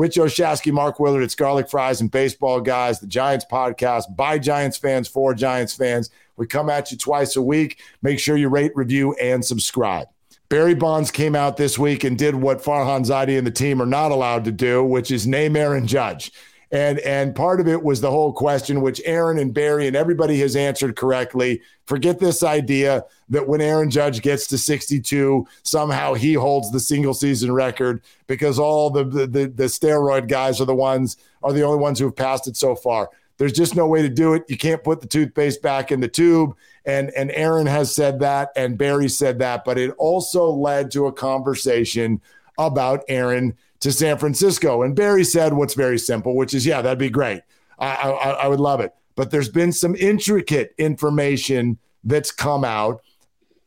with Joe Shasky, Mark Willard. It's Garlic Fries and Baseball Guys, the Giants podcast by Giants fans for Giants fans. We come at you twice a week. Make sure you rate, review, and subscribe. Barry Bonds came out this week and did what Farhan Zaidi and the team are not allowed to do, which is name Aaron Judge. And and part of it was the whole question, which Aaron and Barry and everybody has answered correctly. Forget this idea that when Aaron Judge gets to 62, somehow he holds the single season record because all the the, the, the steroid guys are the ones are the only ones who have passed it so far. There's just no way to do it. You can't put the toothpaste back in the tube. And, and Aaron has said that, and Barry said that, but it also led to a conversation about Aaron to San Francisco. And Barry said what's very simple, which is, yeah, that'd be great. I, I, I would love it. But there's been some intricate information that's come out.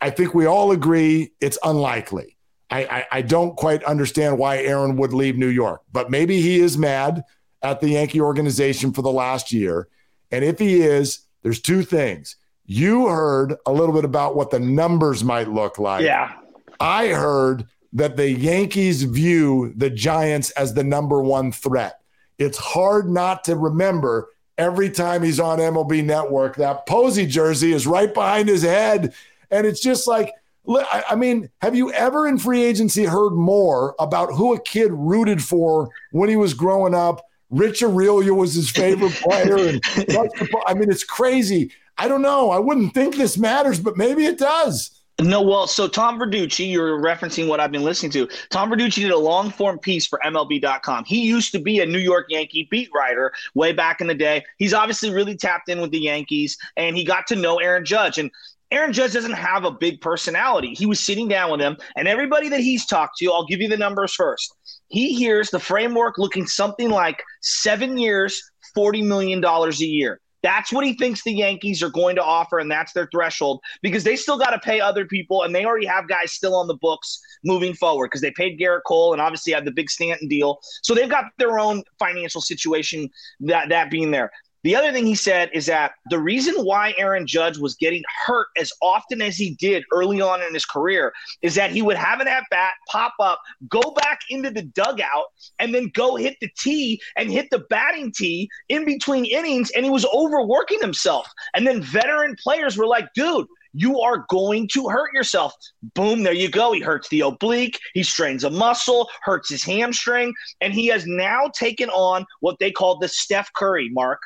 I think we all agree it's unlikely. I, I, I don't quite understand why Aaron would leave New York, but maybe he is mad at the Yankee organization for the last year. And if he is, there's two things. You heard a little bit about what the numbers might look like. Yeah. I heard that the Yankees view the Giants as the number one threat. It's hard not to remember every time he's on MLB Network that Posey jersey is right behind his head. And it's just like, I mean, have you ever in free agency heard more about who a kid rooted for when he was growing up? Rich Aurilia was his favorite player. And I mean, it's crazy. I don't know. I wouldn't think this matters, but maybe it does. No, well, so Tom Verducci, you're referencing what I've been listening to. Tom Verducci did a long form piece for MLB.com. He used to be a New York Yankee beat writer way back in the day. He's obviously really tapped in with the Yankees, and he got to know Aaron Judge. And Aaron Judge doesn't have a big personality. He was sitting down with him, and everybody that he's talked to, I'll give you the numbers first. He hears the framework looking something like seven years, $40 million a year. That's what he thinks the Yankees are going to offer, and that's their threshold because they still got to pay other people, and they already have guys still on the books moving forward because they paid Gerrit Cole and obviously have the big Stanton deal. So they've got their own financial situation that that being there. The other thing he said is that the reason why Aaron Judge was getting hurt as often as he did early on in his career is that he would have an at bat, pop up, go back into the dugout, and then go hit the tee and hit the batting tee in between innings, and he was overworking himself. And then veteran players were like, dude, you are going to hurt yourself. Boom, there you go. He hurts the oblique, he strains a muscle, hurts his hamstring, and he has now taken on what they call the Steph Curry, Mark,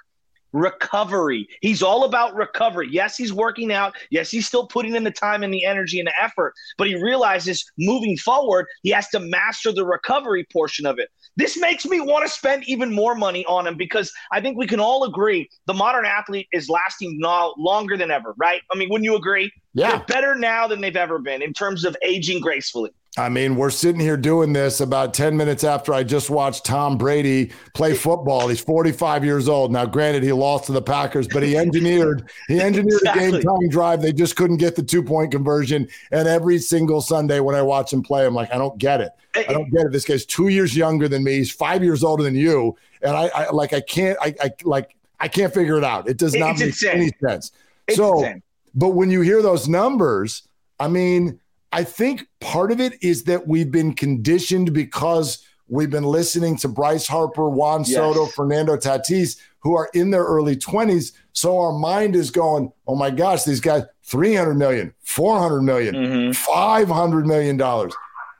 recovery. He's all about recovery. Yes, he's working out. Yes, he's still putting in the time and the energy and the effort, but he realizes moving forward, he has to master the recovery portion of it. This makes me want to spend even more money on him because I think we can all agree the modern athlete is lasting now longer than ever, right? I mean, wouldn't you agree? Yeah. They're better now than they've ever been in terms of aging gracefully. I mean, we're sitting here doing this about 10 minutes after I just watched Tom Brady play football. He's 45 years old. Now, granted, he lost to the Packers, but he engineered he engineered exactly. a game time drive. They just couldn't get the two-point conversion. And every single Sunday when I watch him play, I'm like, I don't get it. I don't get it. This guy's two years younger than me. He's five years older than you. And I, I like I can't I, I like I can't figure it out. It does not it's make insane. any sense. It's so insane. but when you hear those numbers, I mean I think part of it is that we've been conditioned because we've been listening to Bryce Harper, Juan yes. Soto, Fernando Tatis, who are in their early 20s. So our mind is going, oh my gosh, these guys, 300 million, 400 million, mm-hmm. 500 million dollars.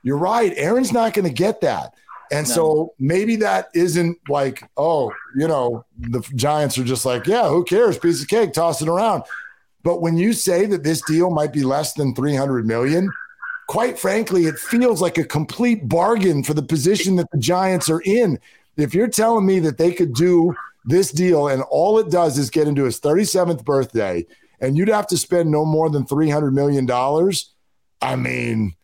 You're right. Aaron's not going to get that. And no. so maybe that isn't like, oh, you know, the Giants are just like, yeah, who cares? Piece of cake, toss it around. But when you say that this deal might be less than 300 million, quite frankly, it feels like a complete bargain for the position that the Giants are in. If you're telling me that they could do this deal and all it does is get into his 37th birthday and you'd have to spend no more than 300 million dollars, I mean,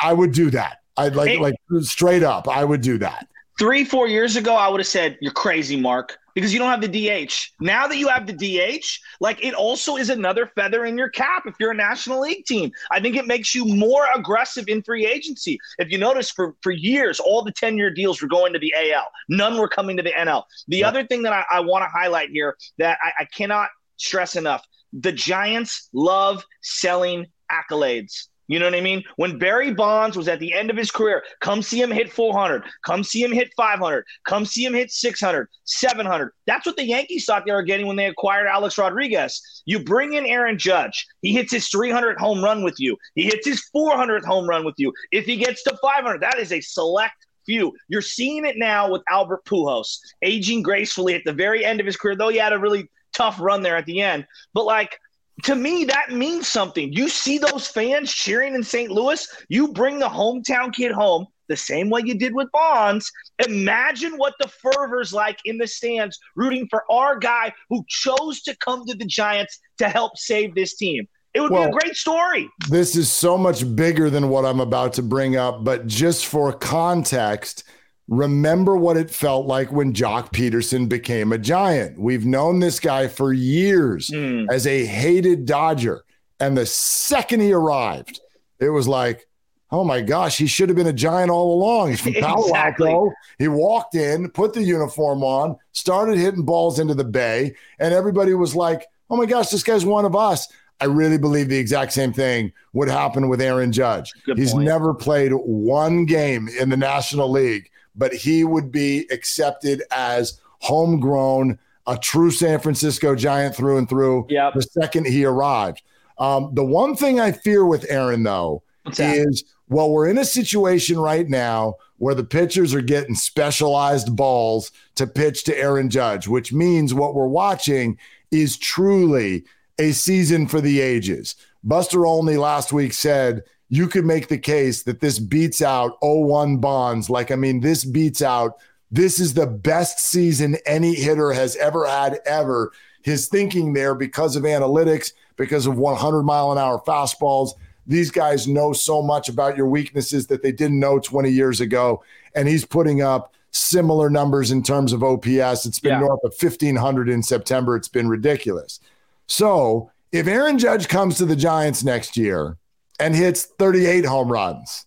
I would do that. I'd like like straight up, I would do that. 3 4 years ago I would have said you're crazy, Mark because you don't have the DH. Now that you have the DH, like it also is another feather in your cap if you're a National League team. I think it makes you more aggressive in free agency. If you notice, for, for years, all the 10 year deals were going to the AL, none were coming to the NL. The yeah. other thing that I, I want to highlight here that I, I cannot stress enough the Giants love selling accolades. You know what I mean? When Barry Bonds was at the end of his career, come see him hit 400, come see him hit 500, come see him hit 600, 700. That's what the Yankees thought they were getting when they acquired Alex Rodriguez. You bring in Aaron Judge, he hits his 300th home run with you, he hits his 400th home run with you. If he gets to 500, that is a select few. You're seeing it now with Albert Pujols aging gracefully at the very end of his career, though he had a really tough run there at the end. But like to me, that means something. You see those fans cheering in St. Louis, you bring the hometown kid home the same way you did with Bonds. Imagine what the fervor's like in the stands rooting for our guy who chose to come to the Giants to help save this team. It would well, be a great story. This is so much bigger than what I'm about to bring up, but just for context, remember what it felt like when Joc Pederson became a giant. We've known this guy for years mm. as a hated Dodger. And the second he arrived, it was like, oh my gosh, he should have been a giant all along. He's from Palo exactly. Alto. He walked in, put the uniform on, started hitting balls into the bay, and everybody was like, oh my gosh, this guy's one of us. I really believe the exact same thing would happen with Aaron Judge. Good He's point. never played one game in the National League but he would be accepted as homegrown, a true San Francisco Giant through and through yep. the second he arrived. Um, the one thing I fear with Aaron, though, is well, we're in a situation right now where the pitchers are getting specialized balls to pitch to Aaron Judge, which means what we're watching is truly a season for the ages. Buster Olney last week said you could make the case that this beats out 01 Bonds. Like, I mean, this beats out, this is the best season any hitter has ever had, ever. His thinking there because of analytics, because of 100 mile an hour fastballs. These guys know so much about your weaknesses that they didn't know 20 years ago. And he's putting up similar numbers in terms of OPS. It's been yeah. north of 1,500 in September. It's been ridiculous. So if Aaron Judge comes to the Giants next year, and hits 38 home runs.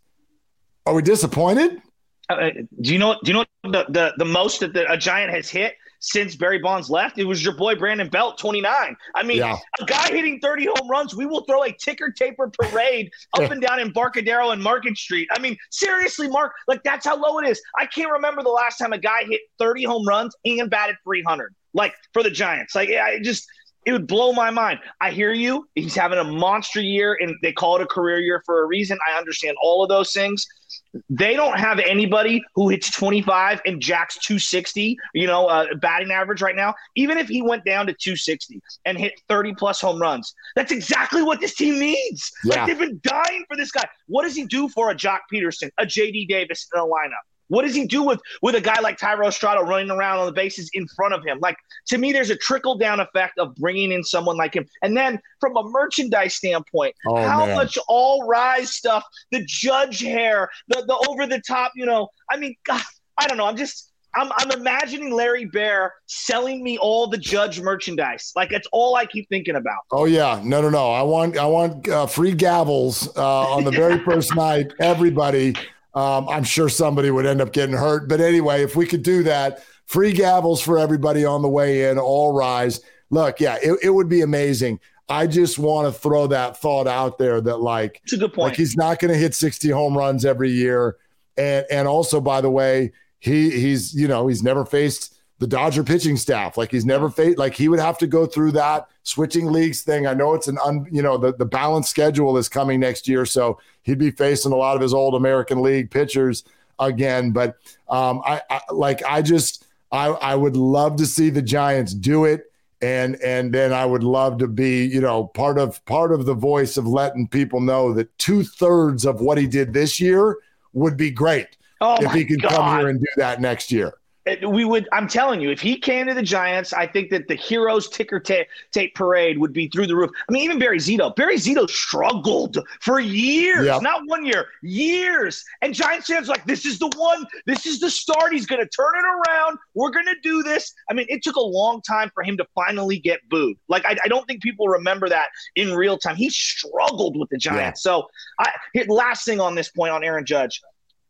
Are we disappointed? Uh, do you know? Do you know the the, the most that the, a Giant has hit since Barry Bonds left? It was your boy Brandon Belt, 29. I mean, yeah. a guy hitting 30 home runs. We will throw a ticker taper parade up and down Embarcadero and Market Street. I mean, seriously, Mark, like that's how low it is. I can't remember the last time a guy hit 30 home runs and batted 300. Like for the Giants, like I just it would blow my mind. I hear you. He's having a monster year, and they call it a career year for a reason. I understand all of those things. They don't have anybody who hits 25 and jacks 260, you know, uh, batting average right now. Even if he went down to 260 and hit 30 plus home runs, that's exactly what this team needs. Yeah. Like they've been dying for this guy. What does he do for a Joc Pederson, a JD Davis in a lineup? What does he do with with a guy like Thairo Estrada running around on the bases in front of him? Like to me, there's a trickle down effect of bringing in someone like him. And then from a merchandise standpoint, oh, how man. much all rise stuff, the judge hair, the the over the top, you know. I mean, God, I don't know. I'm just I'm, I'm imagining Larry Baer selling me all the Judge merchandise. Like that's all I keep thinking about. Oh yeah, no, no, no. I want I want uh, free gavels uh, on the very first night. Everybody um, I'm sure somebody would end up getting hurt. But anyway, if we could do that, free gavels for everybody on the way in, all rise. Look, yeah, it, it would be amazing. I just want to throw that thought out there that like, it's a good point. Like he's not going to hit 60 home runs every year. And, and also, by the way, he he's, you know, he's never faced the Dodger pitching staff. Like he's never faced, like he would have to go through that switching leagues thing. I know it's an un, you know, the, the balanced schedule is coming next year. So he'd be facing a lot of his old American League pitchers again. But um, I, I like, I just, I, I would love to see the Giants do it. And, and then I would love to be, you know, part of part of the voice of letting people know that two thirds of what he did this year would be great oh if he could God. come here and do that next year Uh, we would i'm telling you if he came to the giants i think that the heroes ticker tape, tape parade would be through the roof. I mean even barry zito. Barry zito struggled for years yep. not one year years. And giants fans like this is the one this is the start. He's going to turn it around. We're going to do this. I mean it took a long time for him to finally get booed. Like i, I don't think people remember that in real time. He struggled with the giants. Yeah. so I, last thing on this point on aaron judge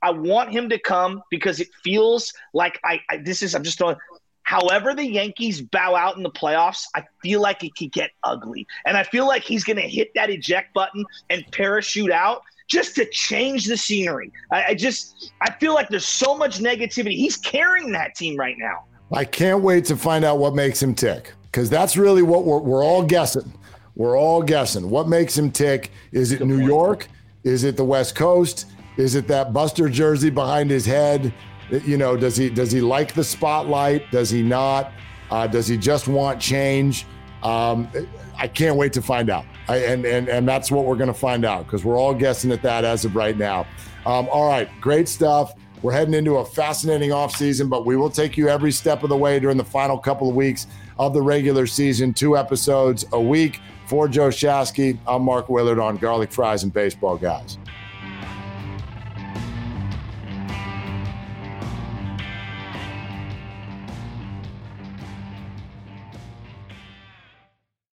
I want him to come because it feels like I, I this is I'm just throwing however the Yankees bow out in the playoffs, I feel like it could get ugly. And I feel like he's going to hit that eject button and parachute out just to change the scenery. I, I, just I feel like there's so much negativity. He's carrying that team right now. I can't wait to find out what makes him tick because that's really what we're, we're all guessing. We're all guessing. What makes him tick? Is it New. York? Is it the West Coast? Is it that Buster jersey behind his head? You know, does he does he like the spotlight? Does he not? Uh, does he just want change? Um, I can't wait to find out. I, and, and, and that's what we're going to find out because we're all guessing at that as of right now. Um, all right, great stuff. We're heading into a fascinating offseason, but we will take you every step of the way during the final couple of weeks of the regular season. Two episodes a week. For Joe Shasky, I'm Mark Willard on Garlic Fries and Baseball Guys.